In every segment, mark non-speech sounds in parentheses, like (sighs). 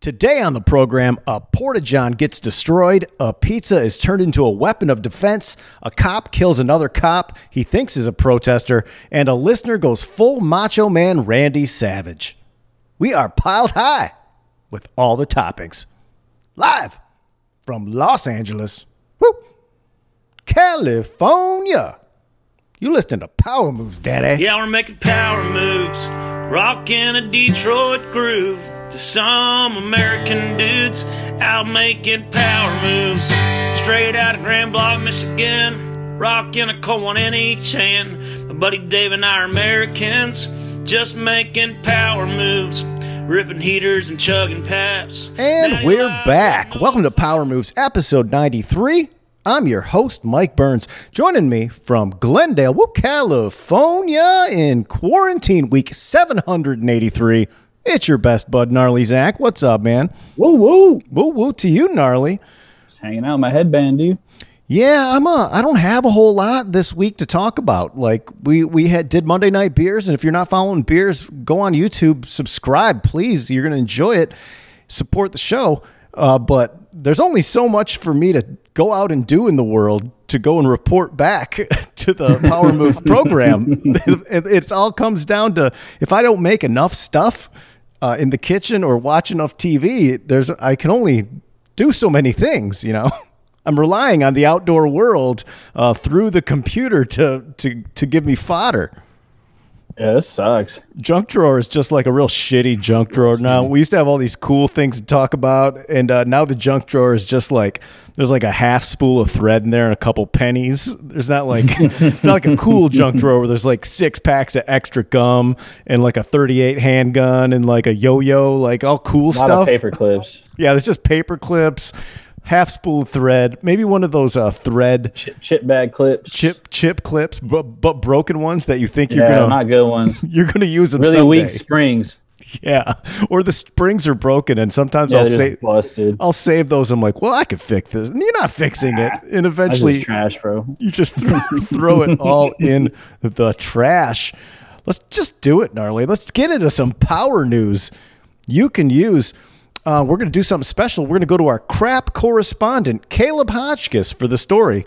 Today on the program, a Porta John gets destroyed, a pizza is turned into a weapon of defense, a cop kills another cop he thinks is a protester, and a listener goes full macho man Randy Savage. We are piled high with all the toppings. Live from Los Angeles, whoop, California. You listen to Power Moves, Daddy. Yeah, we're making power moves, rocking a Detroit groove to some American dudes out making power moves. Straight out of Grand Blanc, Michigan, rocking a one in each hand. My buddy Dave and I are Americans, just making power moves, ripping heaters and chugging paps. And we're back. Welcome to Power Moves, episode 93. I'm your host, Mike Burns. Joining me from Glendale, California, in quarantine week 783. It's your best bud, Gnarly Zach. What's up, man? Woo woo! Woo woo to you, Gnarly. Just hanging out in my headband, dude. Yeah, I'm a. I don't have a whole lot this week to talk about. Like we we had did Monday night beers, and if you're not following beers, go on YouTube, subscribe, please. You're gonna enjoy it. Support the show. Uh, but there's only so much for me to go out and do in the world to go and report back (laughs) to the Power Move (laughs) program. (laughs) it, it's all comes down to if I don't make enough stuff uh, in the kitchen or watch enough TV, there's I can only do so many things, you know. (laughs) I'm relying on the outdoor world uh, through the computer to to to give me fodder. Yeah, this sucks. Junk drawer is just like a real shitty junk drawer now. We used to have all these cool things to talk about, and uh, now the junk drawer is just like there's like a half spool of thread in there and a couple pennies. There's not like (laughs) it's not like a cool junk drawer where there's like six packs of extra gum and like a 38 handgun and like a yo-yo, like all cool stuff. paper clips, Yeah, there's just paper clips, half spool thread, maybe one of those uh, thread chip, chip bag clips. chip chip clips, but, but broken ones that you think you're yeah, gonna not good ones. (laughs) you're gonna use them Really someday. weak springs. Yeah, (laughs) or the springs are broken, and sometimes Yeah, I'll say busted. I'll save those. I'm like, well, I could fix this, and you're not fixing it, and eventually just trash, bro. you just throw, (laughs) throw it all in the trash. Let's just do it, gnarly. Let's get into some power news you can use. Uh, we're going to do something special. We're going to go to our crap correspondent, Caleb Hotchkiss, for the story.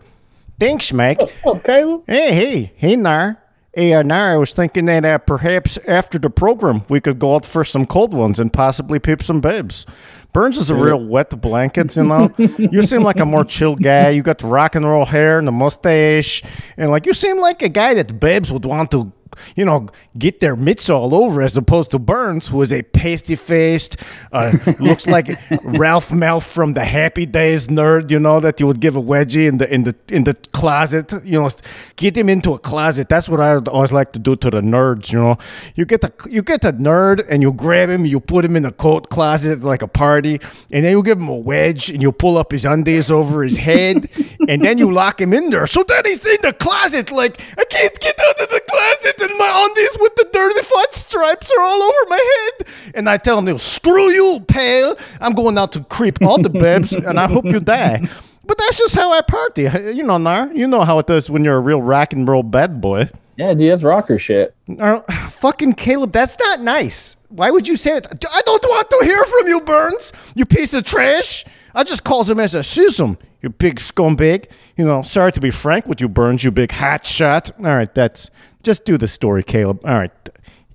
Thanks, Mike. What's up, Caleb? Hey, hey, hey, Nar. Hey, uh, Nar, I was thinking that uh, perhaps after the program we could go out for some cold ones and possibly peep some babes. Burns is a real wet blanket, you know. you seem like a more chill guy. You got the rock and roll hair and the mustache, and like you seem like a guy that babes would want to, you know, get their mitts all over, as opposed to Burns, who is a pasty faced, uh, (laughs) looks like Ralph Malph from the Happy Days nerd, you know, that you would give a wedgie in the in the in the closet, you know, get him into a closet. That's what I always like to do to the nerds, you know. You get the you get the nerd and you grab him, you put him in a coat closet like a party, and then you give him a wedge and you pull up his undies over his head, (laughs) and then you lock him in there. So then he's in the closet, like I can't get out of the closet, and my undies with the dirty fudge stripes are all over my head. And I tell him, "Screw you, pal! I'm going out to creep all the babes, (laughs) and I hope you die." But that's just how I party. You know, Nar. You know how it does when you're a real rock and roll bad boy. Yeah, dude, that's rocker shit. Uh, fucking Caleb, that's not nice. Why would you say it? I don't want to hear from you, Burns. You piece of trash. I just calls him as I sees him. You big scumbag. You know, sorry to be frank with you, Burns. You big hot shot. All right, that's just do the story, Caleb. All right,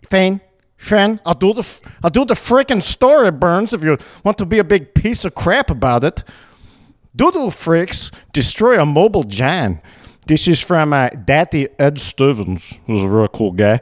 Fane. Fane, I'll do the I'll do the freaking story, Burns. If you want to be a big piece of crap about it. Doodle freaks destroy a mobile John. This is from uh, Daddy Ed Stevens, who's a real cool guy.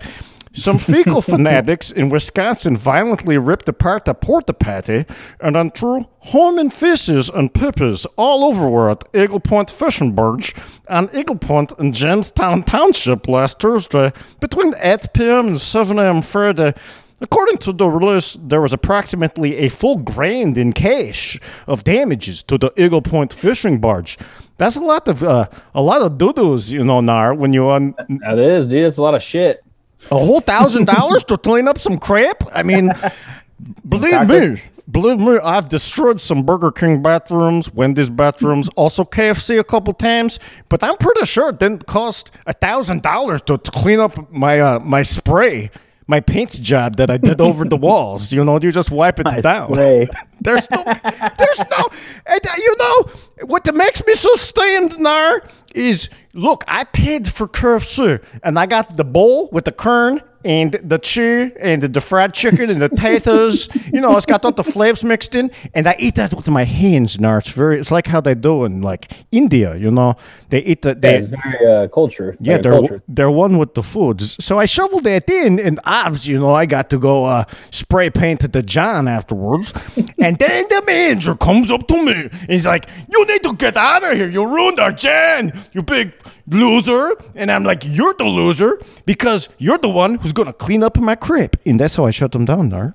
Some fecal (laughs) fanatics in Wisconsin violently ripped apart a porta potty and then threw human fishes and pippies all over at Eagle Point Fishing Barge on Eagle Point in Jamestown Township last Thursday between 8 p.m. and 7 a.m. Friday. According to the release, there was approximately a full grand in cash of damages to the Eagle Point fishing barge. That's a lot of uh, a lot of doo-doos, you know, Nar. When you un- That is, dude. That's a lot of shit. A whole thousand dollars to clean up some crap. I mean, (laughs) believe me, believe me, I've destroyed some Burger King bathrooms, Wendy's bathrooms, also KFC a couple times. But I'm pretty sure it didn't cost a thousand dollars to clean up my uh, my spray. My paint job that I did over the (laughs) walls, you know, you just wipe it My down. (laughs) There's no, there's no, and uh, you know what makes me so stand there is look, I paid for KFC and I got the bowl with the kern and the cheese and the, the fried chicken and the potatoes. you know, it's got all the flavors mixed in, and I eat that with my hands. Now it's very, it's like how they do in like India. You know, they eat the they. It's very uh, culture. Yeah, they're culture. they're one with the foods. So I shoveled that in, and obviously, you know, I got to go uh, spray paint the John afterwards. (laughs) and then the manager comes up to me, and he's like, "You need to get out of here! You ruined our Jan, you big loser!" And I'm like, "You're the loser because you're the one who's gonna clean up my crib." And that's how I shut them down, there.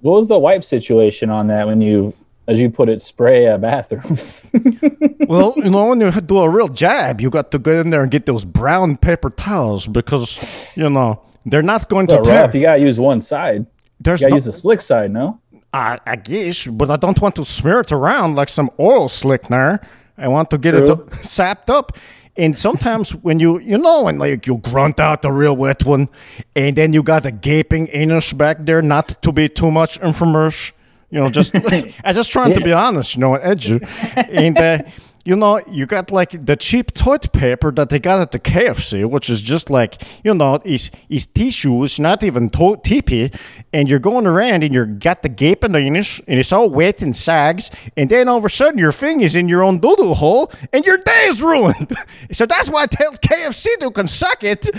What was the wipe situation on that when you, as you put it, spray a bathroom? (laughs) Well, you know, when you do a real job, you got to go in there and get those brown paper towels because, you know, they're not going to Well, tear. rough. You gotta use one side. There's You gotta no- use the slick side, no? I, I guess, but I don't want to smear it around like some oil slicker. I want to get True. it (laughs) sapped up. And sometimes when you, you know, and like you grunt out the real wet one, and then you got a gaping anus back there, not to be too much infomercial, you know, just (laughs) I just trying to be honest, you know, edgy, and uh, you know, you got like the cheap toilet paper that they got at the KFC, which is just like, you know, is is tissue, it's not even to- TP, and you're going around and you got the gaping anus, and it's all wet and sags, and then all of a sudden your thing is in your own doodle hole, and your day is ruined. (laughs) so that's why I tell KFC they can suck it.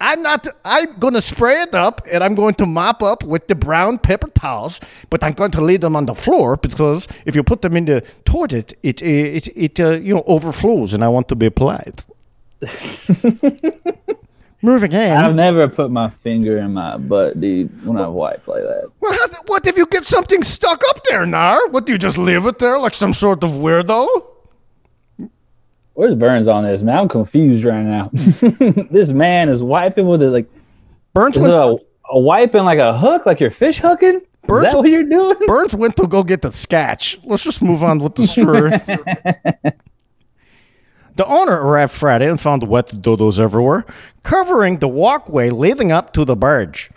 I'm not. I'm gonna spray it up, and I'm going to mop up with the brown paper towels. But I'm going to leave them on the floor because if you put them in the toilet, it it it uh, you know overflows, and I want to be polite. (laughs) Moving I've never put my finger in my butt, dude, when I wipe like that. Well, how, what if you get something stuck up there, Nar? What do you just leave it there like some sort of weirdo? Where's Burns on this, man? I'm confused right now. (laughs) this man is wiping with it like Burns is it went, a, a wiping like a hook, like you're fish hooking? Burns- Is that what you're doing? Burns went to go get the scotch. Let's just move on with the story. (laughs) the owner arrived Friday and found wet dodos everywhere, covering the walkway leading up to the barge.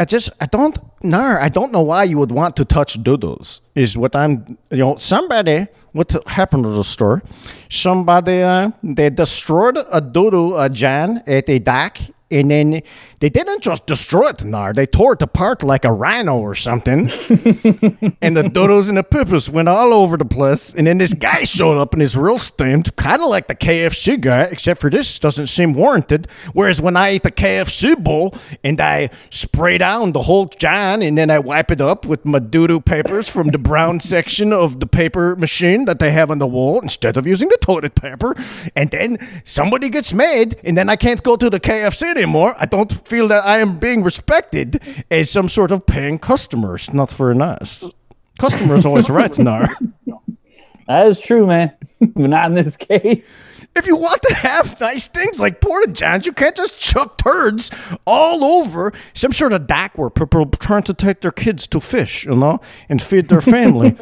I just, I don't, Nar, I don't know why you would want to touch doodles. Is what I'm, you know, somebody, what happened to the store? Somebody, uh, they destroyed a doodle a Jan at a dock, and then they didn't just destroy it, Nar. They tore it apart like a rhino or something. (laughs) and the dodos and the pippers went all over the place. And then this guy showed up and he's real steamed, kind of like the KFC guy, except for this doesn't seem warranted. Whereas when I ate the KFC bowl and I spray down the whole John and then I wipe it up with my doo-doo papers from the brown (laughs) section of the paper machine that they have on the wall instead of using the toilet paper. And then somebody gets mad and then I can't go to the KFC anymore. I don't feel that I am being respected as some sort of paying customer. It's not very nice. Customer's always (laughs) right, Nar. That is true, man. (laughs) but not in this case. If you want to have nice things like porta johns, you can't just chuck turds all over some sort of dock where people are trying to take their kids to fish, you know, and feed their family,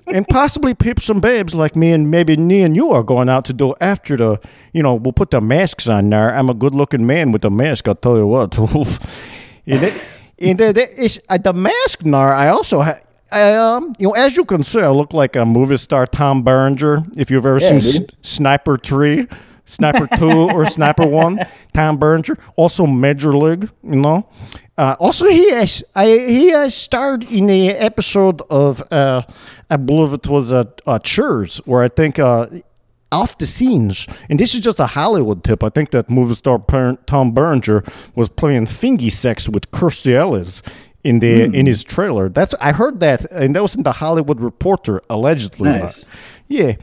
(laughs) and possibly peep some babes like me and maybe me and you are going out to do after the, you know, we'll put the masks on there. I'm a good-looking man with a mask. I'll tell you what. (laughs) and it, and it, it's, uh, the mask, Nar. I also have. Um, you know, as you can see, I look like a movie star Tom Berenger. If you've ever Yeah, seen. S- Sniper 3, Sniper 2, (laughs) or Sniper 1, Tom Berenger. Also Major League, you know. Uh, also, he has, I, he has starred in a episode of, uh, I believe it was uh, uh, Cheers, where I think uh, off the scenes, and this is just a Hollywood tip. I think that movie star Tom Berenger was playing fingy sex with Kirstie Ellis in the in his trailer. That's I heard that, and that was in the Hollywood Reporter allegedly. Nice. Yeah.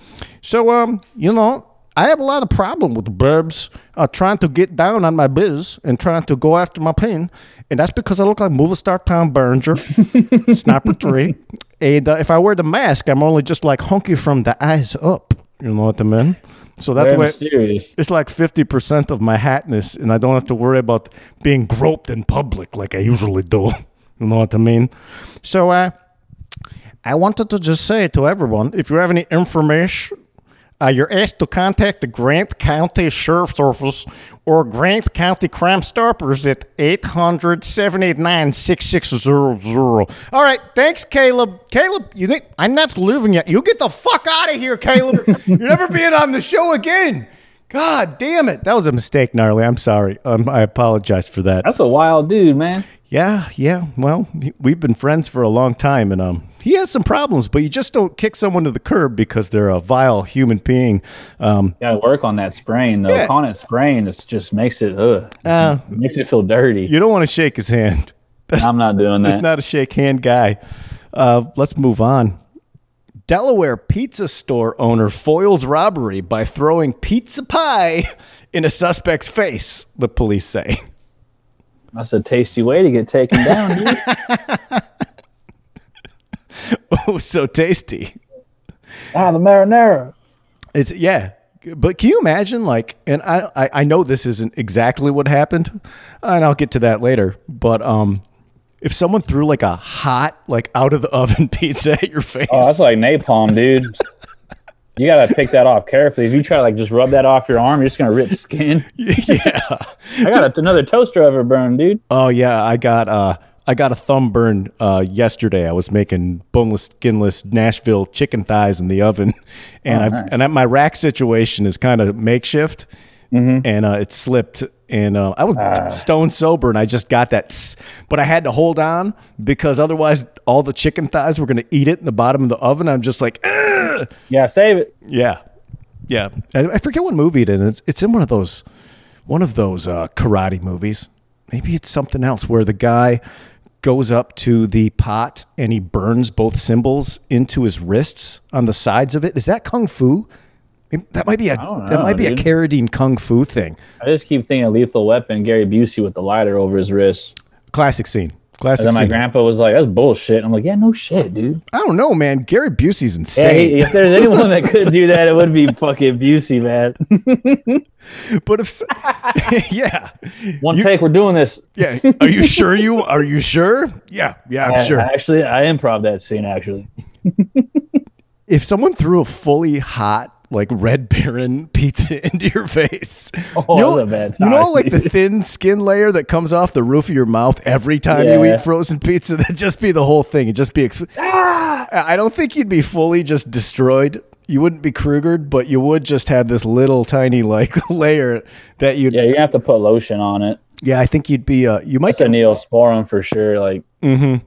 So um, you know, I have a lot of problem with the burbs uh, trying to get down on my biz and trying to go after my pain, and that's because I look like movie star Tom Berenger, (laughs) Sniper Three, and uh, if I wear the mask, I'm only just like hunky from the eyes up. You know what I mean? So that Very way, mysterious. it's like 50% of my hatness, and I don't have to worry about being groped in public like I usually do. (laughs) You know what I mean? So, uh, I wanted to just say to everyone if you have any information Uh, you're asked to contact the Grant County Sheriff's Office or Grant County Crime Stoppers at 800 789 6600. All right, thanks, Caleb. Caleb, you think I'm not leaving yet? You get the fuck out of here, Caleb. You're never being on the show again. God damn it. That was a mistake, Gnarly. I'm sorry. Um, I apologize for that. That's a wild dude, man. Yeah, yeah. Well, we've been friends for a long time, and um, he has some problems, but you just don't kick someone to the curb because they're a vile human being. Um, Got to work on that sprain, though. Yeah. Calling it spraying is just makes it ugh. uh, makes it feel dirty. you don't want to shake his hand. (laughs) That's, I'm not doing that. He's not a shake hand guy. Uh, let's move on. Delaware pizza store owner foils robbery by throwing pizza pie (laughs) in a suspect's face, the police say. That's a tasty way to get taken down, dude. (laughs) Oh, so tasty. ah, the marinara. It's yeah, but can you imagine like? And I, I I know this isn't exactly what happened, and I'll get to that later. But um, if someone threw like a hot like out of the (laughs) oven pizza at your face, Oh, that's like napalm, dude. (laughs) You gotta pick that off carefully. If you try to like just rub that off your arm, you're just gonna rip skin. (laughs) yeah. I got another toaster over burned, dude. Oh yeah, I got uh I got a thumb burn uh yesterday. I was making boneless, skinless Nashville chicken thighs in the oven, (laughs) and Oh, I nice. and my rack situation is kind of makeshift, Mm-hmm. and uh, it slipped. And uh, I was Ah. stone sober, and I just got that, tss, but I had to hold on because otherwise, all the chicken thighs were going to eat it in the bottom of the oven. I'm just like, Ugh! Yeah, save it. yeah, yeah. I, I forget what movie it is. It's, it's in one of those, one of those uh, karate movies. Maybe it's something else where the guy goes up to the pot and he burns both symbols into his wrists on the sides of it. Is that kung fu? That might be a that might be dude. a Carradine kung fu thing. I just keep thinking of Lethal Weapon, Gary Busey with the lighter over his wrist. Classic scene. Classic And then my scene. grandpa was like, "That's bullshit." I'm like, "Yeah, no shit, dude." I don't know, man. Gary Busey's Yeah, insane. he, if there's anyone that could do that, it would be (laughs) fucking Busey, man. (laughs) But if (laughs) yeah, One You- take, we're doing this. yeah. Are you sure you are you sure? Yeah, yeah, I'm I- sure. Actually, I improv that scene. Actually, if someone threw a fully hot like red baron (laughs) pizza (laughs) into your face Oh, you know, that's a you know like the thin skin layer that comes off the roof of your mouth every time you eat frozen pizza (laughs) that'd just be the whole thing it'd just be ex- Ah! i don't think you'd be fully just destroyed you wouldn't be krugered but you would just have this little tiny like layer that you'd yeah, yeah, you're have to put lotion on it. Yeah, I think you'd be uh you might a get, neosporin for sure. Like, mm-hmm.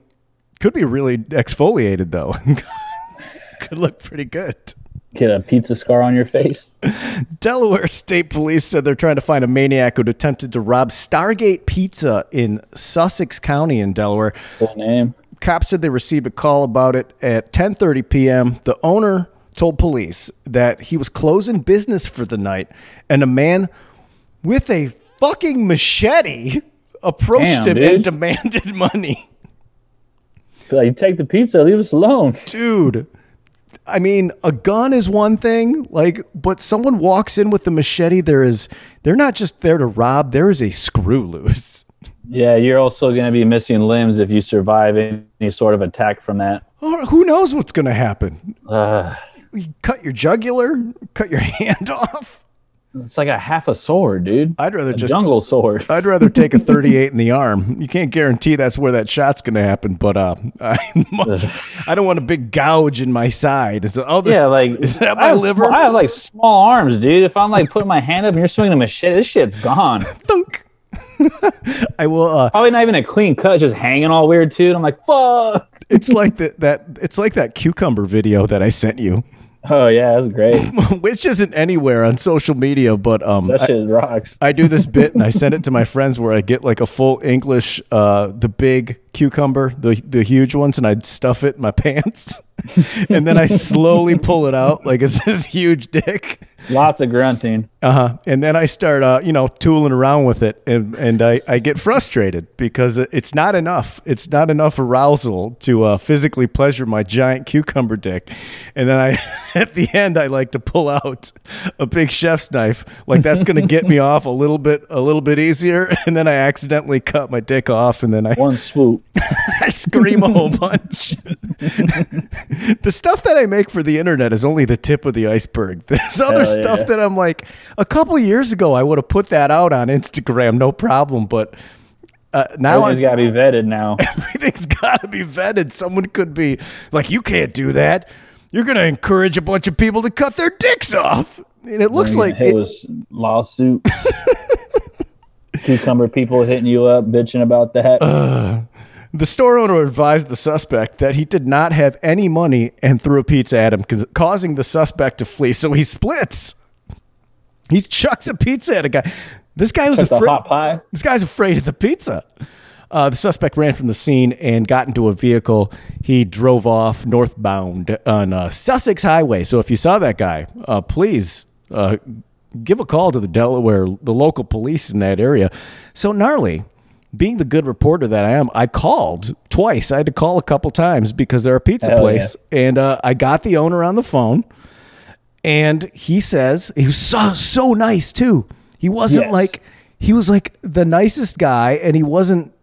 could be really exfoliated though could look pretty good get a pizza scar on your face. Delaware State Police said they're trying to find a maniac who attempted to rob Stargate Pizza in Sussex County in Delaware. Full name. Cops said they received a call about it at 10:30 p.m. The owner told police that he was closing business for the night and a man with a fucking machete approached Damn, him and demanded (laughs) money. Like, take the pizza, leave us alone. Dude, I mean, a gun is one thing, like, but someone walks in with the machete. There is, they're not just there to rob. There is a screw loose. (laughs) Yeah, you're also gonna be missing limbs if you survive any sort of attack from that. Or who knows what's going to happen? Uh, You cut your jugular, cut your (laughs) hand off. It's like a half a sword, dude. I'd rather A just, jungle sword. (laughs) I'd rather take a (laughs) 38 in the arm. You can't guarantee that's where that shot's going to happen, but uh, (laughs) I, I don't want a big gouge in my side. Is oh, this, Yeah, like is that I my have, liver? I have like small arms, dude. If I'm like putting my hand up and you're swinging a machete, this shit's gone. Thunk. I will. Uh, Probably not even a clean cut, just hanging all weird too. And I'm like, fuck. it's like that. That it's like that cucumber video that I sent you. Oh yeah, that's great. (laughs) which isn't anywhere on social media, but um, That I, shit rocks. I do this bit and I send it to my (laughs) friends where I get like a full English, uh, the big cucumber, the the huge ones, and I'd stuff it in my (laughs) pants, and then I slowly pull it out like it's this huge dick, Lots of grunting. Uh huh. And then I start, uh, you know, tooling around with it, and and I, I get frustrated because it's not enough. It's not enough arousal to uh, physically pleasure my giant cucumber dick. And then I, (laughs) at the end, I like to pull out a big chef's knife, like that's going to get me off a little bit, a little bit easier. (laughs) And then I accidentally cut my dick off, and then I One swoop. (laughs) I scream a whole bunch. the stuff that I make for the internet is only the tip of the iceberg. There's other stuff yeah. that I'm like, a couple years ago, I would have put that out on Instagram, no problem. But uh, now Everything's got to be vetted now. (laughs) everything's got to be vetted. Someone could be like, you can't do that. You're going to encourage a bunch of people to cut their dicks off. And it looks like it lawsuit. (laughs) Cucumber people hitting you up, bitching about that. The store owner advised the suspect that he did not have any money and threw a pizza at him, causing the suspect to flee. So he splits. He chucks a pizza at a guy. This guy was the afraid. hot pie. This guy's afraid of the pizza. Uh, the suspect ran from the scene and got into a vehicle. He drove off northbound on uh, Sussex Highway. So if you saw that guy, uh, please uh, give a call to the Delaware, the local police in that area. So gnarly. Being the good reporter that I am, I called twice. I had to call a couple times because they're a pizza Hell place, and uh, I got the owner on the phone. And he says he was so so nice too. He wasn't Yes. like he was like the nicest guy, and he wasn't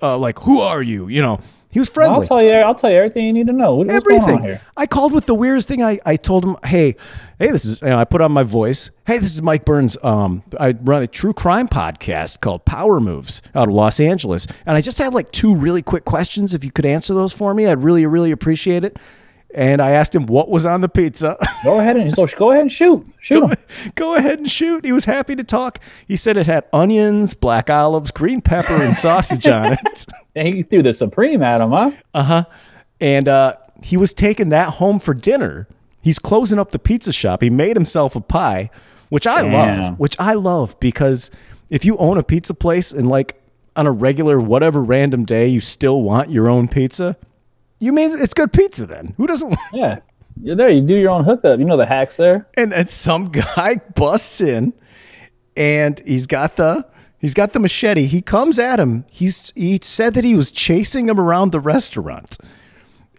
uh, like who are you? You know, he was friendly. I'll tell you. I'll tell you everything you need to know. What- What's going on Everything. I called with the weirdest thing. I, I told him, hey, hey, this is. You know, I put on my voice. Hey, this is Mike Burns. Um, I run a true crime podcast called Power Moves out of Los Angeles, and I just had like two really quick questions. If you could answer those for me, I'd really, really appreciate it. And I asked him what was on the pizza. Go ahead and so (laughs) go ahead and shoot. Shoot 'em. (laughs) Go ahead and shoot. He was happy to talk. He said it had onions, black olives, green pepper, and sausage on it. And (laughs) he threw the supreme at him, huh? Uh huh? And uh, he was taking that home for dinner. He's closing up the pizza shop. He made himself a pie, which I Damn. love. Which I love because if you own a pizza place and like on a regular whatever random day you still want your own pizza, you mean it's good pizza then. Who doesn't? Yeah. You're there. You do your own hookup. You know the hacks there. And then some (laughs) guy busts in and he's got the he's got the machete. He comes at him. He's he said that he was chasing him around the restaurant.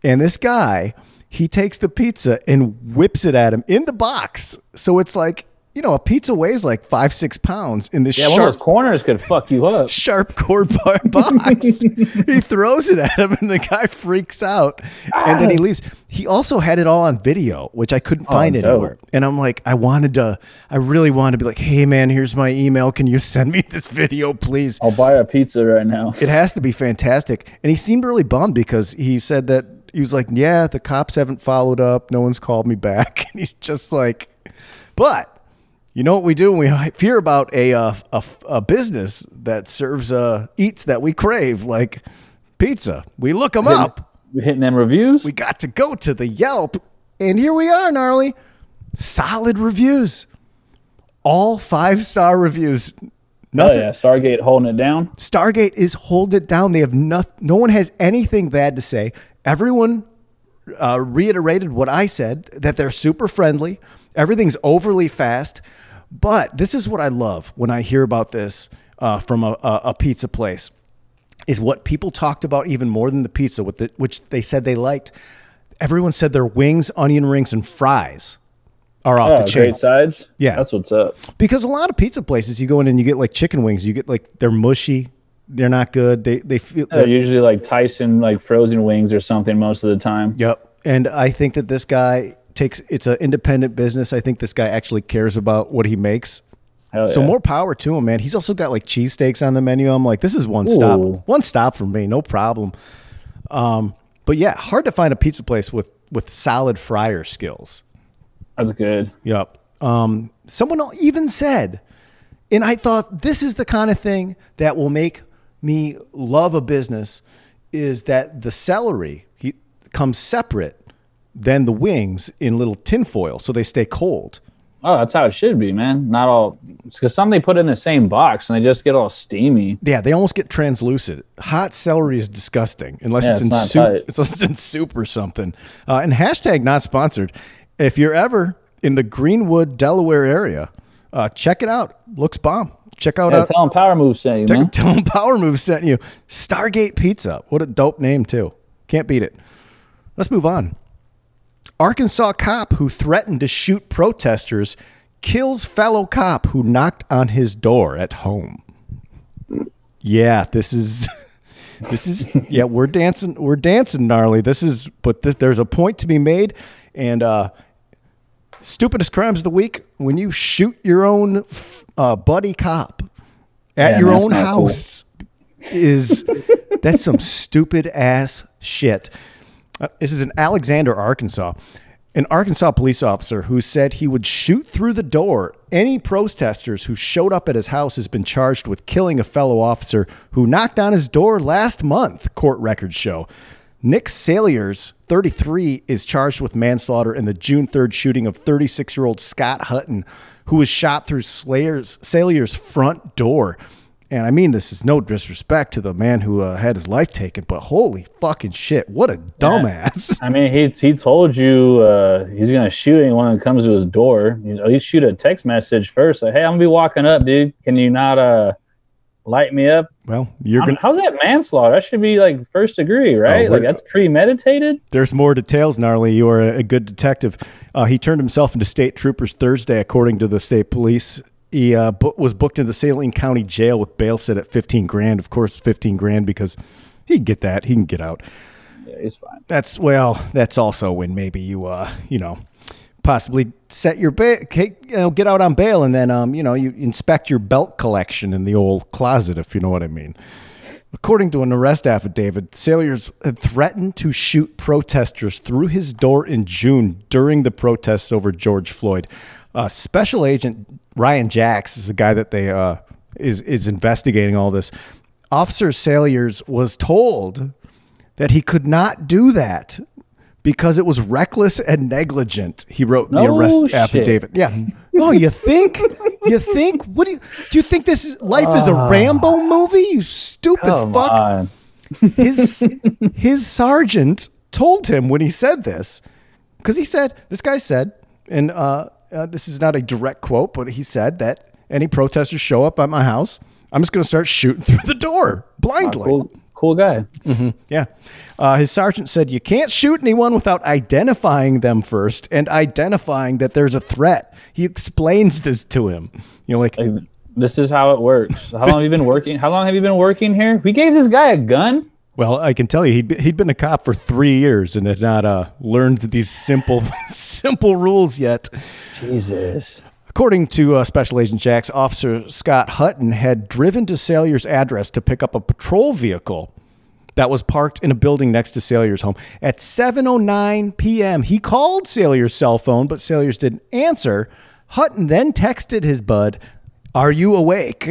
And this guy, he takes the pizza and whips it at him in the box. So it's like, you know, a pizza weighs like five, six pounds in this Yeah, one of those sharp corners could fuck you up. (laughs) sharp cord bar (laughs) box. he throws it at him, and the guy freaks out, and then he ah. leaves. He also had it all on video, which I couldn't oh, find dope. anywhere. And I'm like, I wanted to, I really wanted to be like, hey man, here's my email. Can you send me this video, please? I'll buy a pizza right now. It has to be fantastic. And he seemed really bummed because he said that he was like, yeah, the cops haven't followed up. No one's called me back. (laughs) And he's just like, but you know what we do when we (laughs) hear about a uh, a, a business that serves uh, eats that we crave, like pizza. We look them up. We hitting them reviews. We got to go to the Yelp, and here we are, gnarly. Solid reviews, all five star reviews. oh Nothing. yeah, Stargate holding it down. Stargate is hold it down. They have no, no one has anything bad to say. Everyone uh, reiterated what I said that they're super friendly. Everything's overly fast. But this is what I love when I hear about this uh, from a, a, a pizza place is what people talked about even more than the pizza, with the, which they said they liked. Everyone said their wings, onion rings, and fries are off Oh, the chain. great sides. Yeah. that's what's up. Because a lot of pizza places, you go in and you get like chicken wings. You get like they're mushy. They're not good. They they feel. They're usually like Tyson, like frozen wings or something most of the time. Yep. And I think that this guy takes. It's an independent business. I think this guy actually cares about what he makes. Hell So yeah. more power to him, man. He's also got like cheesesteaks on the menu. I'm like, this is one stop, one stop for me, no problem. Um, but yeah, hard to find a pizza place with with solid fryer skills. That's good. Yep. Um, someone even said, and I thought this is the kind of thing that will make me love a business is that the celery he, comes separate than the wings in little tinfoil, so they stay cold. Oh, that's how it should be, man. Not all because some they put in the same box and they just get all steamy. Yeah, they almost get translucent. Hot celery is disgusting unless Yeah, it's, it's in soup. (laughs) Unless it's in soup or something. Uh, and hashtag not sponsored. If you're ever in the Greenwood, Delaware area. Uh, check it out. Looks bomb. Check out. Yeah, uh, tell him Power Move sent you, tell, man. (laughs) tell 'em Power Move sent you Stargate Pizza. What a dope name too. Can't beat it. Let's move on. Arkansas cop who threatened to shoot protesters kills fellow cop who knocked on his door at home. Yeah, this is (laughs) this is yeah, we're dancing we're dancing gnarly. This is but this, there's a point to be made and uh stupidest crimes of the week when you shoot your own uh, buddy cop at Yeah, your own not cool. house is that's some stupid ass shit. Uh, this is in Alexander, Arkansas. An Arkansas police officer who said he would shoot through the door any protesters who showed up at his house has been charged with killing a fellow officer who knocked on his door last month, court records show. Nick Salyers, 33, is charged with manslaughter in the June 3rd shooting of 36 year old Scott Hutton, who was shot through Slayer's, Salyer's front door. And I mean, this is no disrespect to the man who uh, had his life taken, but holy fucking shit, what a dumbass. I mean, he he told you uh, he's gonna shoot anyone that comes to his door. You at least shoot a text message first. Like, hey, I'm gonna be walking up, dude. Can you not uh light me up? Well, you're gonna, how's that manslaughter? That should be like first degree, right? Oh, like that's premeditated. there's more details, gnarly. You are a, good detective. Uh, he turned himself into state troopers Thursday, according to the state police. He uh, bu- was booked into the Saline County Jail with bail set at 15 grand. Of course, 15 grand because he can get that. He can get out. Yeah, he's fine. That's well. That's also when maybe you, uh, you know, possibly set your bail, you know, get out on bail, and then, um, you know, you inspect your belt collection in the old closet, if you know what I mean. According to an arrest affidavit, Salyers had threatened to shoot protesters through his door in June during the protests over George Floyd. Uh, Special Agent Ryan Jacks is the guy that they uh, is is investigating all this. Officer Salyers was told that he could not do that because it was reckless and negligent. He wrote the No arrest shit. affidavit. Yeah. Oh, you think? You think? What do you do? You think this is life is a Rambo movie? You stupid fuck! on. His his sergeant told him when he said this because he said this guy said, and uh, uh, this is not a direct quote, but he said that any protesters show up at my house, I'm just going to start shooting (laughs) through the door blindly. Cool, cool guy. Yeah. Uh, his sergeant said, You can't shoot anyone without identifying them first and identifying that there's a threat. He explains this to him. You know, like, Like, this is how it works. (laughs) How long have you been working? How long have you been working here? We gave this guy a gun. well, I can tell you, he'd, he'd been a cop for three years and had not uh, learned these simple, (laughs) simple rules yet. Jesus. According to uh, Special Agent Jacks, Officer Scott Hutton had driven to Salyer's address to pick up a patrol vehicle that was parked in a building next to Salyer's home. At 7:09 p.m., he called Salyer's cell phone, but Salyer's didn't answer. Hutton then texted his bud, "Are you awake?"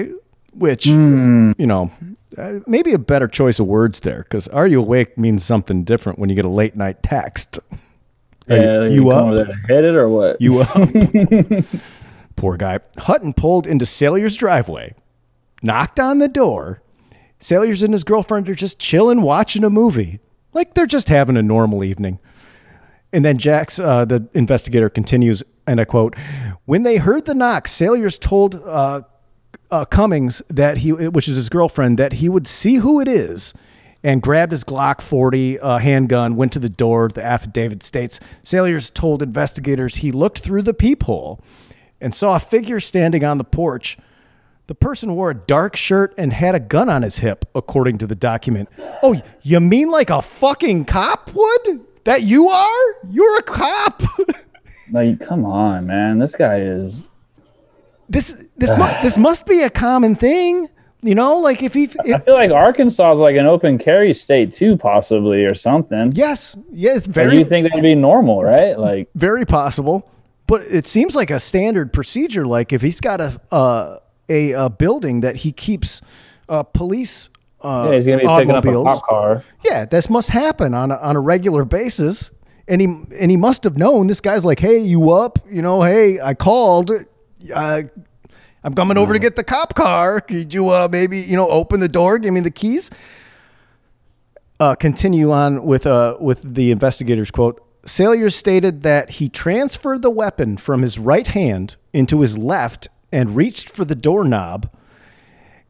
Which, you know, uh, maybe a better choice of words there, because "Are you awake?" means something different when you get a late night text. Yeah, you, you up? over there to hit it or what? You up? (laughs) Poor guy. Hutton pulled into Salyer's driveway, knocked on the door. Salyer's and his girlfriend are just chilling, watching a movie, like they're just having a normal evening. And then Jacks, uh, the investigator, continues, and I quote: "When they heard the knock, Salyers told uh, uh, Cummings that he, which is his girlfriend, that he would see who it is." And grabbed his Glock 40 uh, handgun, went to the door. The affidavit states Salyers told investigators he looked through the peephole and saw a figure standing on the porch. The person wore a dark shirt and had a gun on his hip, according to the document. Oh, you mean like a fucking cop would? That you are? You're a cop. (laughs) Like, come on, man. This guy is. this this mu- (sighs) this must be a common thing, you know. Like if he, I feel like Arkansas is like an open carry state too, possibly or something. yes, yeah, Like, very you think that'd be normal, right? Like, very possible. But it seems like a standard procedure. Like if he's got a uh, a, a building that he keeps uh, police uh, yeah, he's gonna be picking up a automobiles. cop car. Yeah, this must happen on a, on a regular basis. And he and he must have known this guy's like, hey, you up? You know, hey, I called. Uh, I'm coming over to get the cop car. Could you uh, maybe you know open the door, give me the keys? Uh, continue on with uh with the investigators quote. Salyers stated that he transferred the weapon from his right hand into his left and reached for the doorknob.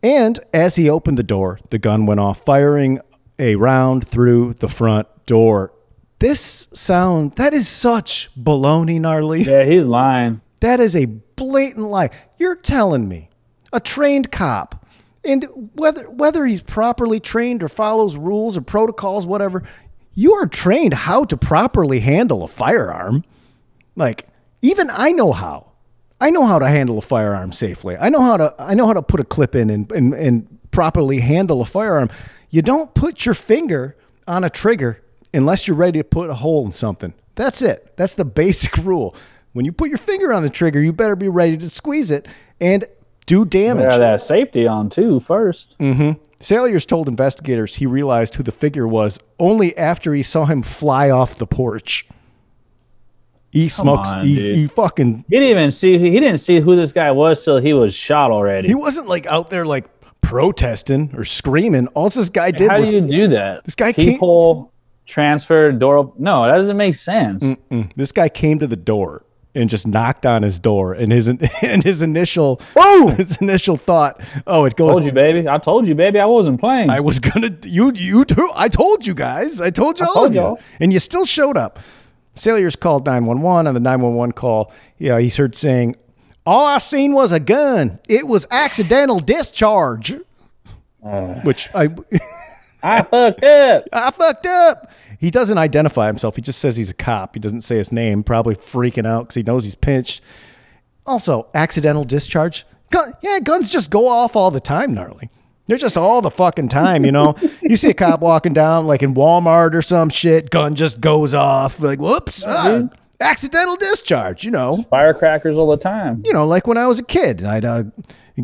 And as he opened the door, the gun went off, firing a round through the front door. This sound, that is such baloney, gnarly. Yeah, he's lying. That is a blatant lie. You're telling me a trained cop, and whether whether he's properly trained or follows rules or protocols, whatever, you are trained how to properly handle a firearm. Like even I know how. I know how to handle a firearm safely. I know how to I know how to put a clip in and and, and properly handle a firearm. You don't put your finger on a trigger unless you're ready to put a hole in something. That's it. That's the (laughs) basic rule. When you put your finger on the trigger, you better be ready to squeeze it and do damage. Yeah, that safety on too first. Mm-hmm. Salyers told investigators he realized who the figure was only after he saw him fly off the porch. He smokes. on, he, he fucking. He didn't even see. He didn't see who this guy was till he was shot already. He wasn't like out there like protesting or screaming. All this guy did How was do you do that? This guy people transfer door. No, that doesn't make sense. Mm, this guy came to the door and just knocked on his door. And his (laughs) and his initial (laughs) his initial thought, oh, it goes. I Told you, baby. I told you, baby. I wasn't playing. I was gonna you you too. I told you guys. I told you all told of you, y'all. and you still showed up. Salyers called nine one one. On the nine one one call, yeah, he's heard saying, "All I seen was a gun. It was accidental discharge." Uh. (sighs) Which I (laughs) I fucked up. (laughs) I fucked up. He doesn't identify himself. He just says he's a cop. He doesn't say his name. Probably freaking out because he knows he's pinched. Also, accidental discharge. Gun, yeah, guns just go off all the time, gnarly. They're just all the fucking time, you know. (laughs) you see a cop walking down, like in Walmart or some shit, gun just goes off. Like, whoops, ah, accidental discharge. You know, Firecrackers all the time. you know, like when I was a kid, I'd uh,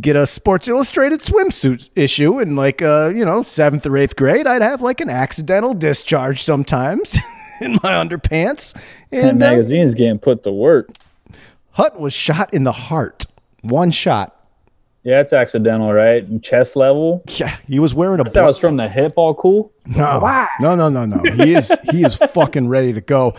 get a Sports Illustrated swimsuit issue in like, uh, you know, seventh or eighth grade. I'd have like an accidental discharge sometimes (laughs) in my underpants. That And uh, magazine's getting put to work. Hutton was shot in the heart. One shot. Yeah, it's accidental, right? Chest level. Yeah, he was wearing a That was from the hip. All cool. no, no, no, no, no. He is he is fucking ready to go.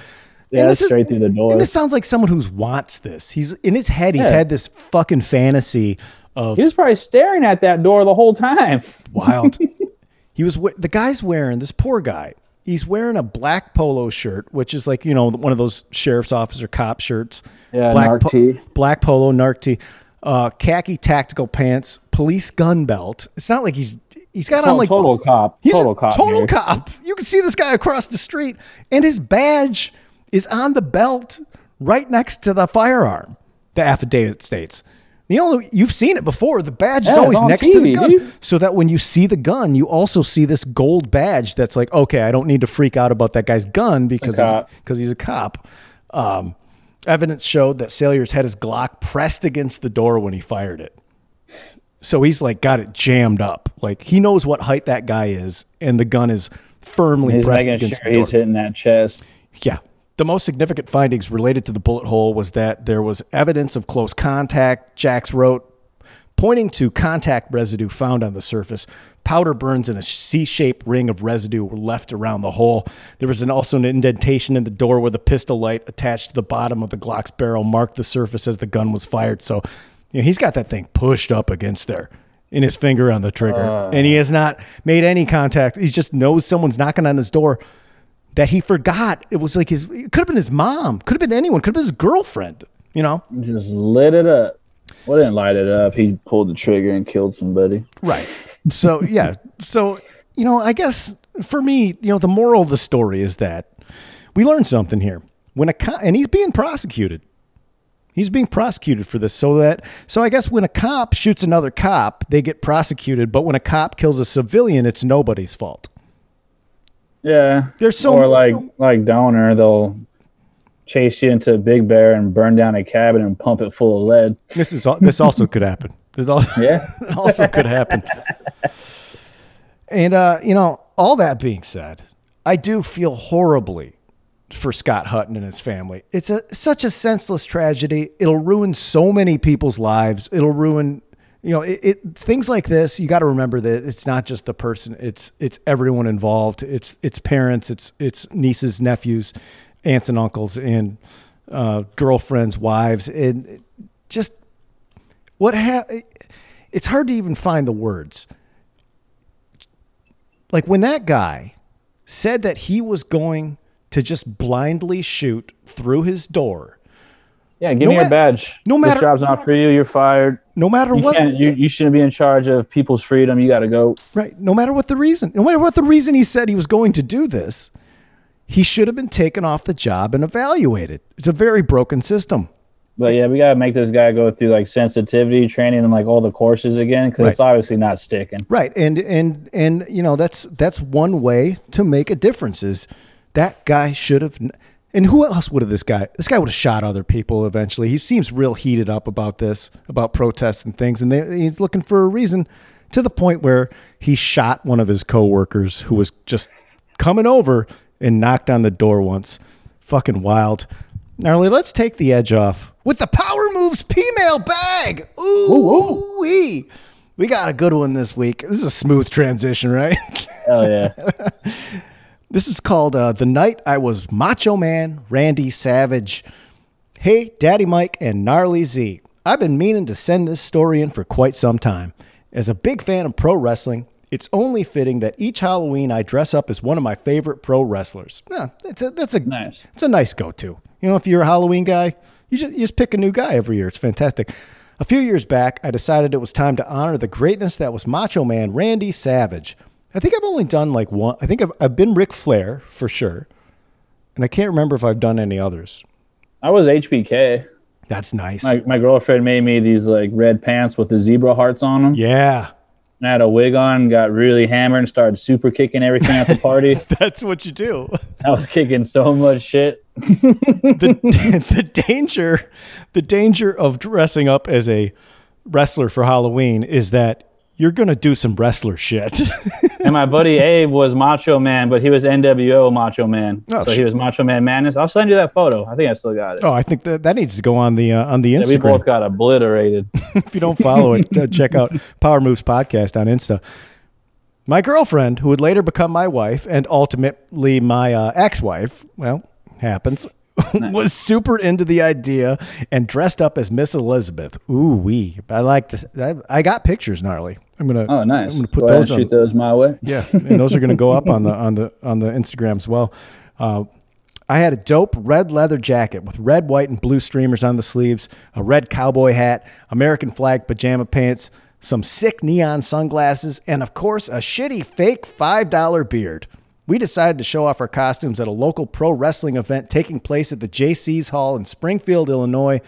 Yeah, this is- through the door. And this sounds like someone who's wants this. He's in his head. He's Yeah. had this fucking fantasy of He was probably staring at that door the whole time. (laughs) wild. he was the guy's wearing this poor guy. He's wearing a black polo shirt, which is like you know one of those sheriff's officer cop shirts. Yeah, black narc tee. black polo, narc tee, uh, khaki tactical pants, police gun belt. It's not like he's he's got on like total cop. He's total a cop. Total here. cop. You can see this guy across the street, and his badge is on the belt right next to the firearm. The affidavit states. You know, you've seen it before. The badge is Yeah, it's always next to the gun, dude. so that when you see the gun, you also see this gold badge. That's like, okay, I don't need to freak out about that guy's gun because he's, he's a cop. Um, evidence showed that Salyers had his Glock pressed against the door when he fired it. So he's like got it jammed up. Like he knows what height that guy is, and the gun is firmly He's pressed against sure the door. he's hitting that chest. Yeah. The most significant findings related to the bullet hole was that there was evidence of close contact, Jacks wrote, pointing to contact residue found on the surface. Powder burns in a C shaped ring of residue were left around the hole. There was an, also an indentation in the door where the pistol light attached to the bottom of the Glock's barrel marked the surface as the gun was fired. So you know, he's got that thing pushed up against there in his finger on the trigger. and he uh. has not made any contact. He just knows someone's knocking on his door that he forgot. It was like his, it could have been his mom, could have been anyone, could have been his girlfriend, you know? Just lit it up. Well, didn't light it up. He pulled the trigger and killed somebody. Right. So, yeah. So, you know, I guess for me, you know, the moral of the story is that we learned something here. When a cop, and he's being prosecuted. He's being prosecuted for this. So that, so I guess when a cop shoots another cop, they get prosecuted. But when a cop kills a civilian, it's nobody's fault. Yeah. There's so- or like like Dorner, they'll chase you into a big bear and burn down a cabin and pump it full of lead. This is, this also could happen. It (laughs) Yeah. (laughs) it also could happen. And uh, you know, all that being said, I do feel horribly for Scott Hutton and his family. It's a such a senseless tragedy. It'll ruin so many people's lives. It'll ruin you know, it, it things like this, you got to remember that it's not just the person, it's it's everyone involved. It's it's parents, it's it's nieces, nephews. aunts and uncles and uh, girlfriends, wives, and just what ha- It's hard to even find the words. Like when that guy said that he was going to just blindly shoot through his door, Yeah, give No me your badge. no matter- this job's not for you. You're fired. no matter You what. You, you shouldn't be in charge of people's freedom. You got to go. Right. No matter what the reason, no matter what the reason he said he was going to do this, he should have been taken off the job and evaluated. It's a very broken system. But yeah, we gotta make this guy go through like sensitivity training and like all the courses again because it's obviously not sticking. Right. And and and you know that's that's one way to make a difference is that guy should have and who else would have this guy this guy would have shot other people eventually. He seems real heated up about this, about protests and things and they, he's looking for a reason to the point where he shot one of his coworkers who was just coming over and knocked on the door once. Fucking wild. Gnarly, let's take the edge off with the Power Moves P-mail bag. Ooh, wee. We got a good one this week. This is a smooth transition, right? Hell yeah! (laughs) this is called uh, The Night I Was Macho Man Randy Savage. Hey, Daddy Mike and Gnarly Z. I've been meaning to send this story in for quite some time. As a big fan of pro wrestling, it's only fitting that each Halloween I dress up as one of my favorite pro wrestlers. Yeah, that's a, that's a Nice. It's a nice go-to. You know, if you're a Halloween guy, you just, you just pick a new guy every year. It's fantastic. A few years back, I decided it was time to honor the greatness that was Macho Man Randy Savage. I think I've only done like one. I think I've, I've been Ric Flair for sure, and I can't remember if I've done any others. I was HBK. That's nice. My my girlfriend made me these like red pants with the zebra hearts on them. yeah, And I had a wig on, got really hammered, and started super kicking everything at the party. (laughs) that's what you do. I was kicking so much shit. the (laughs) the danger the danger of dressing up as a wrestler for Halloween is that you're gonna do some wrestler shit. (laughs) And my buddy Abe was Macho Man, but he was NWO Macho Man. Oh, so sh- he was Macho Man Madness. I'll send you that photo. I think I still got it. oh, I think that that needs to go on the uh, on the Yeah, we Instagram. both got obliterated. (laughs) if you don't follow it, uh, check out Power Moves Podcast on Insta. My girlfriend, who would later become my wife and ultimately my uh, ex wife, well, happens, (laughs) was super into the idea and dressed up as Miss Elizabeth. Ooh, wee. I like to, I, I got pictures, gnarly. I'm going to, Oh, nice. I'm going to put Go those shoot those my way. Yeah, and those are going to go up on the on the on the Instagram as well. Uh, I had a dope red leather jacket with red, white, and blue streamers on the sleeves, a red cowboy hat, American flag pajama pants, some sick neon sunglasses, and of course a shitty fake five dollar beard. We decided to show off our costumes at a local pro wrestling event taking place at the JC's Hall in Springfield, Illinois,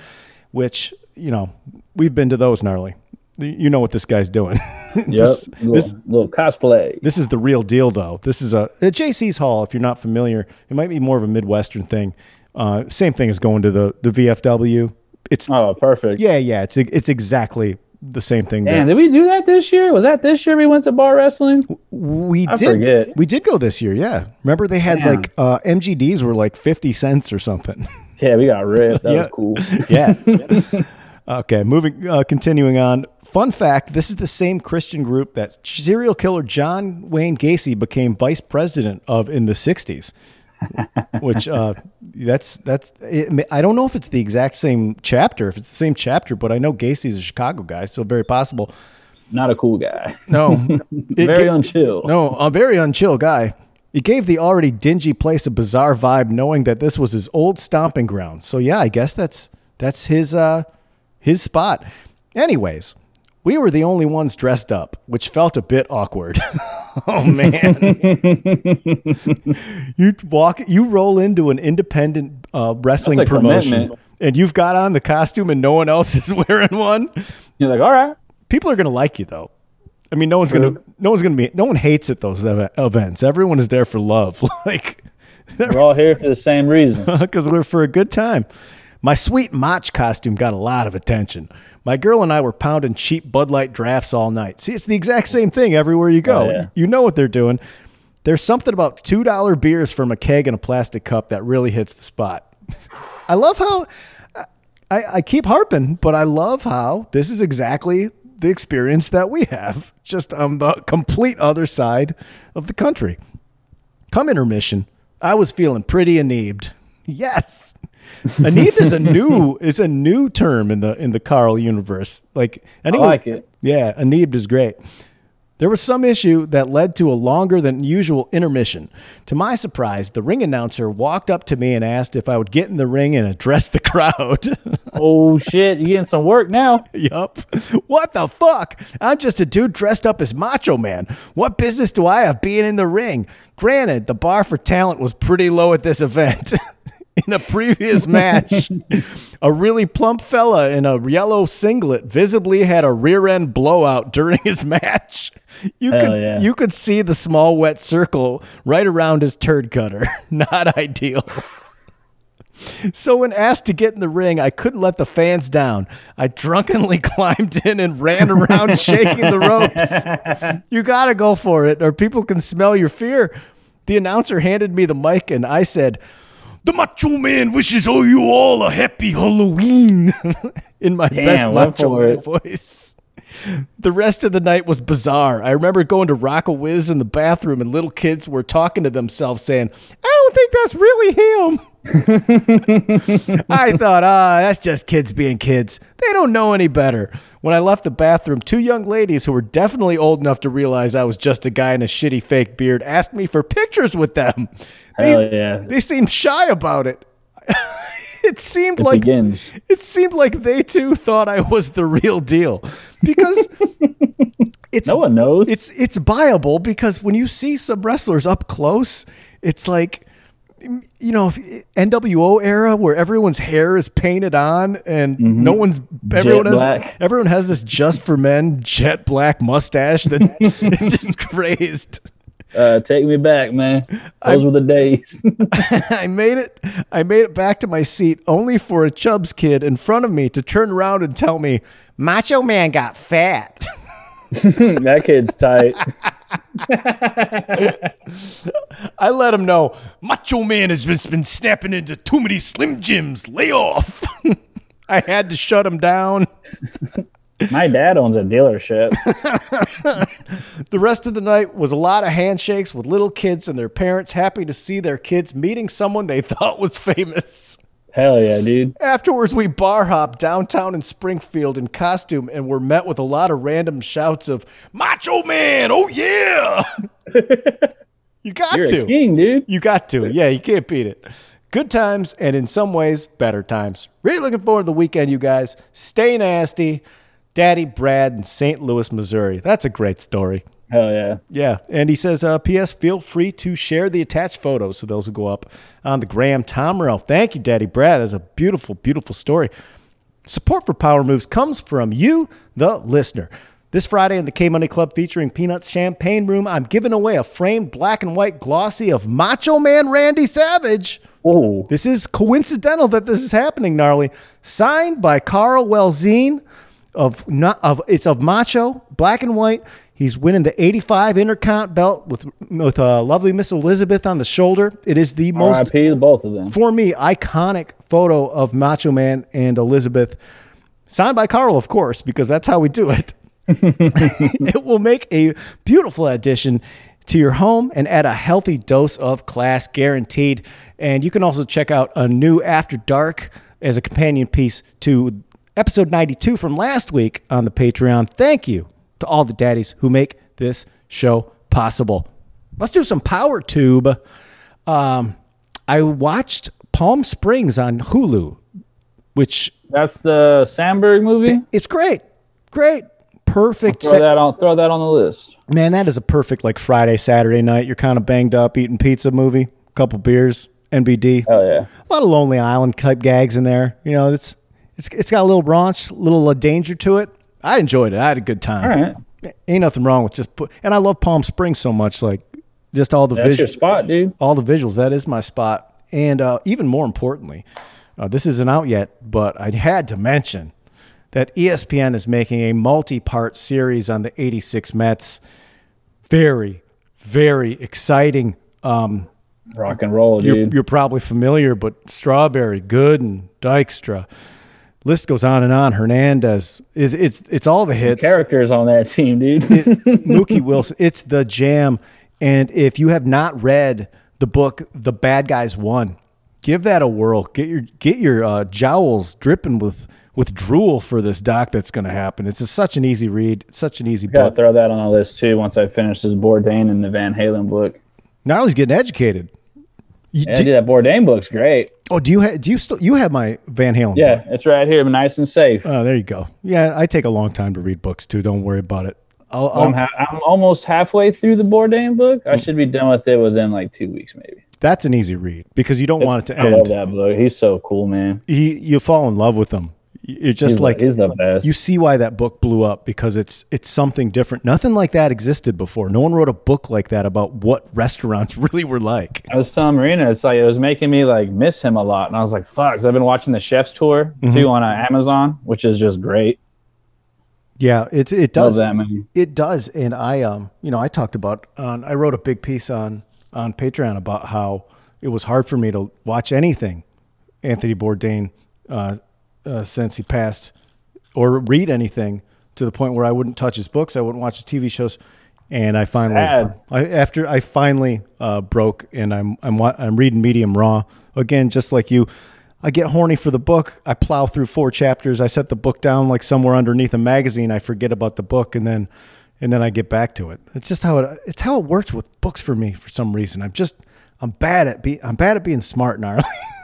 which you know we've been to those gnarly. You know what this guy's doing. (laughs) Yep. This- little, this- little cosplay. this is the real deal, though. This is a at JC's Hall. If you're not familiar, it might be more of a Midwestern thing. Uh, same thing as going to the the VFW. It's Oh, perfect. yeah, yeah. It's it's exactly the same thing. Damn, that did we do that this year? Was that this year we went to bar wrestling? we I did. forget. We did go this year. Yeah, remember they had Damn. like uh, MGDs were like fifty cents or something. (laughs) Yeah, we got ripped. That Yeah. was cool. (laughs) yeah. (laughs) okay, moving, uh, continuing on. Fun fact: This is the same Christian group that serial killer John Wayne Gacy became vice president of in the '60s. Which uh, that's that's. It, I don't know if it's the exact same chapter, if it's the same chapter, but I know Gacy's a Chicago guy, so very possible. Not a cool guy. No, (laughs) It Very unchill. no, a very unchill guy. It gave the already dingy place a bizarre vibe, knowing that this was his old stomping ground. So yeah, I guess that's that's his uh his spot. Anyways, we were the only ones dressed up, which felt a bit awkward. (laughs) (laughs) oh man, (laughs) you walk, you roll into an independent uh, wrestling promotion, commitment. and you've got on the costume, and no one else (laughs) is wearing one You're like, all right. people are to like you though. I mean, no one's going to, no one's to be, no one hates at those events. Everyone is there for love, like, We're all here for the same reason. because we're for a good time. My sweet Mach costume got a lot of attention. My girl and I were pounding cheap Bud Light drafts all night. See, it's the exact same thing everywhere you go. Oh, yeah. You know what they're doing. There's something about two dollar beers from a keg in a plastic cup that really hits the spot. (sighs) I love how I, I keep harping, but I love how this is exactly the experience that we have, just on the complete other side of the country. Come intermission, I was feeling pretty aneebed. Yes. (laughs) Anib is a (laughs) new is a new term in the in the Carl universe. Like I like it. yeah, Anib is great. There was some issue that led to a longer than usual intermission. To my surprise, the ring announcer walked up to me and asked if I would get in the ring and address the (laughs) crowd. Oh shit, you getting some work now? yup. What the fuck? I'm just a dude dressed up as Macho Man. What business do I have being in the ring? Granted, the bar for talent was pretty low at this event. In a previous match, a really plump fella in a yellow singlet visibly had a rear end blowout during his match. You Hell could yeah. you could see the small wet circle right around his turd cutter. (laughs) Not ideal. So when asked to get in the ring, I couldn't let the fans down. I drunkenly (laughs) climbed in and ran around (laughs) shaking the ropes. You got to go for it or people can smell your fear. The announcer handed me the mic and I said, "The Macho Man wishes all you all a happy Halloween." (laughs) in my Damn, best Macho Man voice. The rest of the night was bizarre. I remember going to Rock a Whiz in the bathroom and little kids were talking to themselves saying, I don't think that's really him. (laughs) (laughs) I thought, ah, that's just kids being kids. They don't know any better. When I left the bathroom, two young ladies who were definitely old enough to realize I was just a guy in a shitty fake beard asked me for pictures with them. Hell They, yeah. they seemed shy about it. (laughs) it seemed It like begins. it seemed like they too thought I was the real deal because (laughs) it's No one knows. it's it's viable because when you see some wrestlers up close, it's like you know if- NWO era where everyone's hair is painted on and no one's everyone has black. everyone has this just for men jet black mustache that (laughs) (laughs) it's just crazed. uh, take me back, man. Those were the days. (laughs) I made it. I made it back to my seat only for a Chubbs kid in front of me to turn around and tell me, "Macho Man got fat." that kid's tight. I let him know, "Macho Man has just been snapping into too many Slim Jims. Lay off." (laughs) I had to shut him down. My dad owns a dealership. (laughs) The rest of the night was a lot of handshakes with little kids and their parents happy to see their kids meeting someone they (laughs) thought was famous. Hell yeah, dude. Afterwards, we bar hopped downtown in Springfield in costume and were met with a lot of random shouts of Macho Man, oh yeah! (laughs) you got You're to. king, dude. You got to. Yeah, you can't beat it. Good times and in some ways, better times. Really looking forward to the weekend, you guys. Stay nasty. Daddy Brad in St. Louis, Missouri. That's a great story. Hell yeah. Yeah, and he says, uh, P.S. Feel free to share the attached photos, so those will go up on the Graham Tomrow. Thank you, Daddy Brad. That's a beautiful, beautiful story. Support for Power Moves comes from you, the listener. This Friday in the K Money Club featuring Peanuts Champagne Room, I'm giving away a framed black and white glossy of Macho Man Randy Savage. Oh, This is coincidental that this is happening, gnarly. Signed by Carl Welzine of not of it's of Macho, black and white. He's winning the 85 Intercont belt with with uh, lovely Miss Elizabeth on the shoulder. It is the most R.I.P. to both of them. for me iconic photo of Macho Man and Elizabeth. Signed by Carl, of course, because that's how we do it. (laughs) (laughs) it will make a beautiful addition to your home and add a healthy dose of class guaranteed. And you can also check out a new After Dark as a companion piece to episode 92 from last week on the Patreon. Thank you to all the daddies who make this show possible. Let's do some Power Tube. Um, I watched Palm Springs on Hulu, which That's the Samberg movie. it's great. Great. Perfect. Throw set- that on. Throw that on the list. Man, that is a perfect like Friday, Saturday night. You're kind of banged up, eating pizza movie, couple beers, NBD. Hell yeah. A lot of Lonely Island type gags in there. You know, it's it's it's got a little raunch, a little uh, danger to it. I enjoyed it. I had a good time. All right. Ain't nothing wrong with just put. And I love Palm Springs so much. Like just all the That's your spot, dude. all the visuals. That is my spot. And uh, even more importantly, uh, this isn't out yet, but I had to mention that ESPN is making a multi-part series on the '86 Mets. Very, very exciting. Um, Rock and roll, you're, dude. you're probably familiar, but Strawberry, Good, and Dykstra. List goes on and on. Hernandez is it's it's all the hits. Characters on that team, dude. (laughs) Mookie Wilson. It's the jam. And if you have not read the book, The Bad Guys Won, Give that a whirl. Get your get your uh, jowls dripping with with drool for this doc that's going to happen. It's just such an easy read. Such an easy Got to throw that on the list too once I finish this Bourdain and the Van Halen book. Now he's getting educated. You- Yeah, do- dude, that Bourdain book's great. oh, do you have? Do you still? You have my Van Halen? book. Yeah, it's right here, nice and safe. Oh, there you go. Yeah, I take a long time to read books too. Don't worry about it. I'll, I'll, I'm, ha- I'm almost halfway through the Bourdain book. I should be done with it within like two weeks, maybe. that's an easy read because you don't want it to end. I love that book. He's so cool, man. He, you fall in love with him. You're just He's like he's the best. you see why that book blew up because it's it's something different. Nothing like that existed before. No one wrote a book like that about what (laughs) restaurants really were like. I was telling Marina, it's like it was making me like miss him a lot, and I was like, "Fuck!" i I've been watching the Chef's Tour Mm-hmm. too on uh, Amazon, which is just great. Yeah, it it Love does. that man. It does, and I um, you know, I talked about on I wrote a big piece on on Patreon about how it was hard for me to watch anything Anthony Bourdain uh, uh, since he passed, or read anything to the point where I wouldn't touch his books, I wouldn't watch his TV shows, and I finally, Sad. I after I finally uh, broke, and I'm I'm I'm reading Medium Raw again, just like you. I get horny for the book. I plow through four chapters. I set the book down like somewhere underneath a magazine. I forget about the book, and then and then I get back to it. It's just how it it's how it works with books for me for some reason. I'm just I'm bad at be I'm bad at being smart, gnarly. (laughs)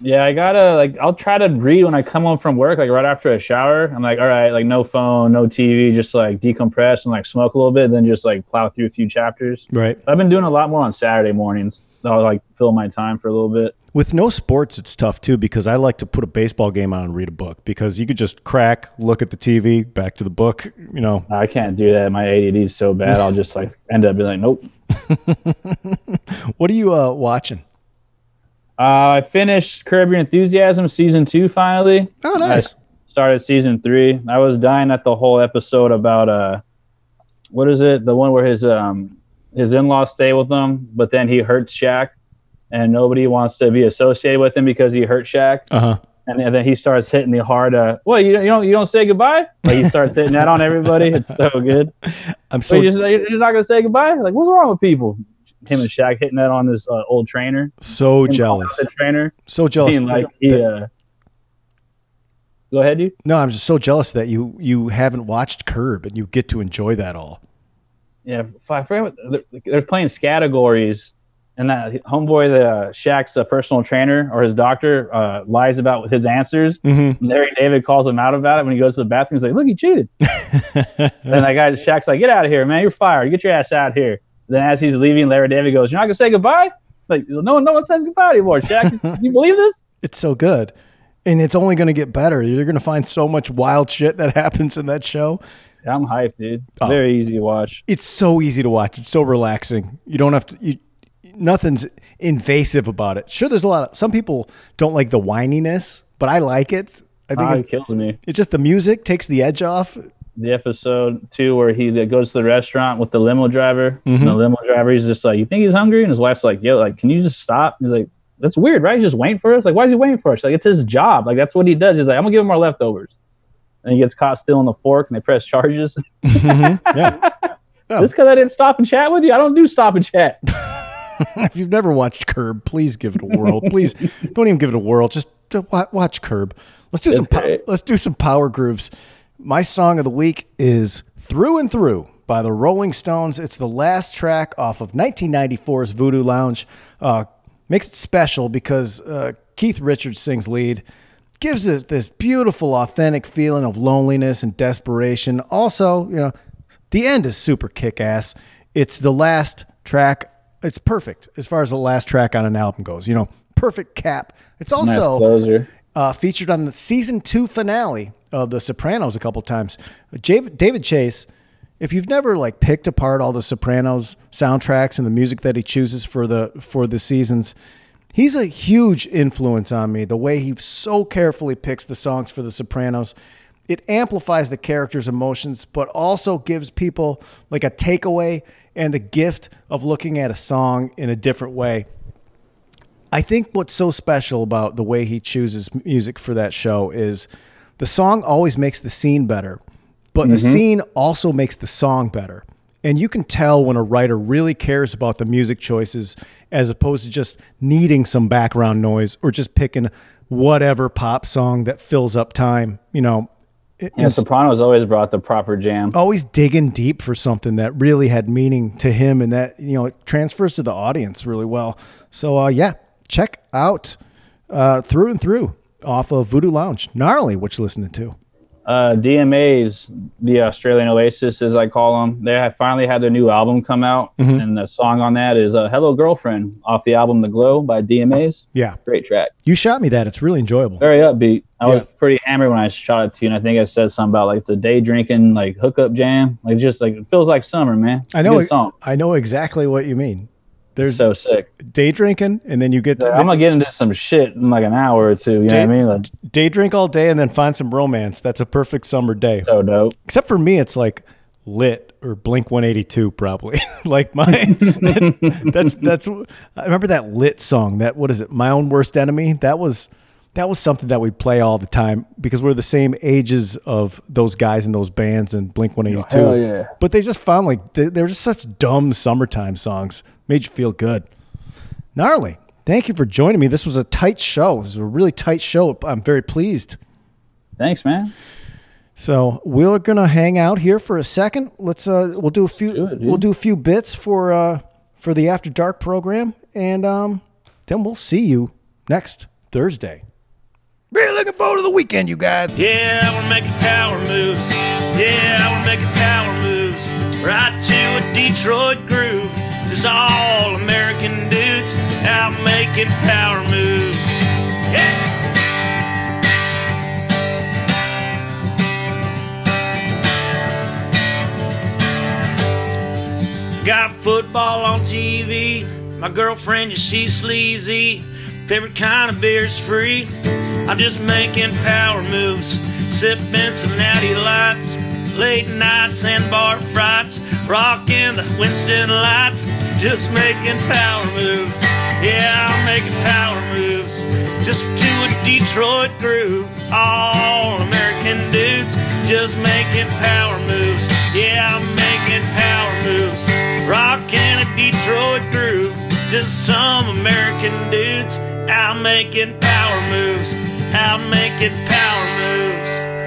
Yeah, I gotta like I'll try to read when I come home from work, like right after a shower. I'm like, all right, like no phone, no TV, just like decompress and like smoke a little bit, then just like plow through a few chapters. right. I've been doing a lot more on Saturday mornings. I'll like fill my time for a little bit. With no sports, it's tough too because I like to put a baseball game on and read a book because you could just crack, look at the TV, back to the book. You know, I can't do that. My ADD is so bad. I'll just like end up being like, nope. (laughs) what are you uh, watching? Uh, I finished Curb Your Enthusiasm season two finally. Oh, nice. I started season three. I was dying at the whole episode about uh, what is it? The one where his um his in laws stay with him, but then he hurts Shaq, and nobody wants to be associated with him because he hurt Shaq. Uh huh. And, and then he starts hitting the hard. Uh, well, you, don't- you don't you don't say goodbye. Like he starts hitting that on everybody. It's so good. (laughs) I'm So so you just, you're not gonna say goodbye. Like what's wrong with people? Him and Shaq hitting that on this uh, old trainer. so Him jealous, The trainer. so jealous. Being like that- he. Uh, go ahead, you. no, I'm just so jealous that you you haven't watched Curb and you get to enjoy that all. Yeah, I forget what they're, they're playing categories, and that homeboy, the uh, Shaq's uh, personal trainer or his doctor, uh, lies about his answers. Mm-hmm. Larry David calls him out about it when he goes to the bathroom. He's like, "Look, he cheated." (laughs) and that guy Shaq's like, "Get out of here, man! You're fired. Get your ass out here." Then as he's leaving, Larry David goes, "You're not gonna say goodbye." Like no one, no one says goodbye anymore. Shaq, (laughs) you believe this? It's so good, and it's only going to get better. You're going to find so much wild shit that (laughs) happens in that show. Yeah, I'm hyped, dude. Oh. Very easy to watch. It's so easy to watch. It's so relaxing. You don't have to. You, nothing's invasive about it. Sure, there's a lot of some people don't like the whininess, but I like it. I think ah, it's, it kills me. it's just the music takes the edge off. The episode two where he goes to the restaurant with the limo driver. Mm-hmm. And the limo driver, he's just like, "You think he's hungry?" And his wife's like, "Yo, like, can you just stop?" He's like, "That's weird, right? He's just waiting for us. Like, why is he waiting for us? Like, it's his job. Like, that's what he does." He's like, "I'm gonna give him our leftovers." And he gets caught stealing the fork, and they press charges. (laughs) Yeah. Oh. Just because I didn't stop and chat with you, I don't do stop and chat. (laughs) if you've never watched Curb, please give it a whirl. please don't even give it a whirl. Just watch Curb. Let's do some. Po- let's do some power grooves. My song of the week is "Through and Through" by the Rolling Stones. It's the last track off of 1994's Voodoo Lounge. Uh, makes it special because uh, Keith Richards sings lead. Gives us this beautiful, authentic feeling of loneliness and desperation. Also, you know, the end is super kick ass. It's the last track. It's perfect as far as the last track on an album goes. You know, perfect cap. It's Nice also closer. Uh, featured on the season two finale of The Sopranos a couple times. David, David Chase, if you've never like picked apart all the Sopranos soundtracks and the music that he chooses for the for the seasons, he's a huge influence on me. The way he so carefully picks the songs for The Sopranos. It amplifies the character's emotions, but also gives people like a takeaway and the gift of looking at a song in a different way. I think what's so special about the way he chooses music for that show is the song always makes the scene better, but the scene also makes the song better. And you can tell when a writer really cares about the music choices as opposed to just needing some background noise or just picking whatever pop song that fills up time. You know, Yeah, Sopranos always brought the proper jam. always digging deep for something that really had meaning to him and that you know it transfers to the audience really well so uh, yeah check out uh, through and through off of voodoo lounge. Gnarly what you listening to. Uh, DMA's, the Australian Oasis, as I call them, they have finally had their new album come out, and the song on that is uh, "Hello Girlfriend" off the album "The Glow" by DMA's. yeah. Great track, you shot me that. It's really enjoyable. Very upbeat. I was pretty hammered when I shot it to you, and I think I said something about like it's a day drinking like hookup jam, like just like it feels like summer, man. i know song. i know exactly what you mean there's so sick. day drinking and then you get to I'm gonna get into some shit in like an hour or two. You know what I mean? Like day drink all day and then find some romance that's a perfect summer day so dope. except for me it's like lit or blink 182 probably (laughs) like my (laughs) that's that's i remember that lit song that what is it my own worst enemy that was that was something that we play all the time because we're the same ages of those guys in those bands and blink 182 Hell yeah. but they just found like they, they were just such dumb summertime songs. Made you feel good. Gnarly. Thank you for joining me. This was a tight show. This was a really tight show. I'm very pleased. Thanks, man. so we're gonna hang out here for a second. Let's uh, we'll do a few do it, we'll do a few bits for uh for the After Dark program, and um then we'll see you next Thursday. Really looking forward to the weekend, you guys. Yeah, we're making power moves. Yeah, we're making power moves. Right to a Detroit groove. Just all American dudes out making power moves. Yeah. Got football on TV. My girlfriend, yeah, she's sleazy. Favorite kind of beer's free. I'm just making power moves, sipping some natty lights, late nights and bar frights, rocking the Winston lights, just making power moves. Yeah, I'm making power moves, just to a Detroit groove. All American dudes, just making power moves. Yeah, I'm making power moves, rocking a Detroit groove. Just some American dudes out making power moves, out making power moves.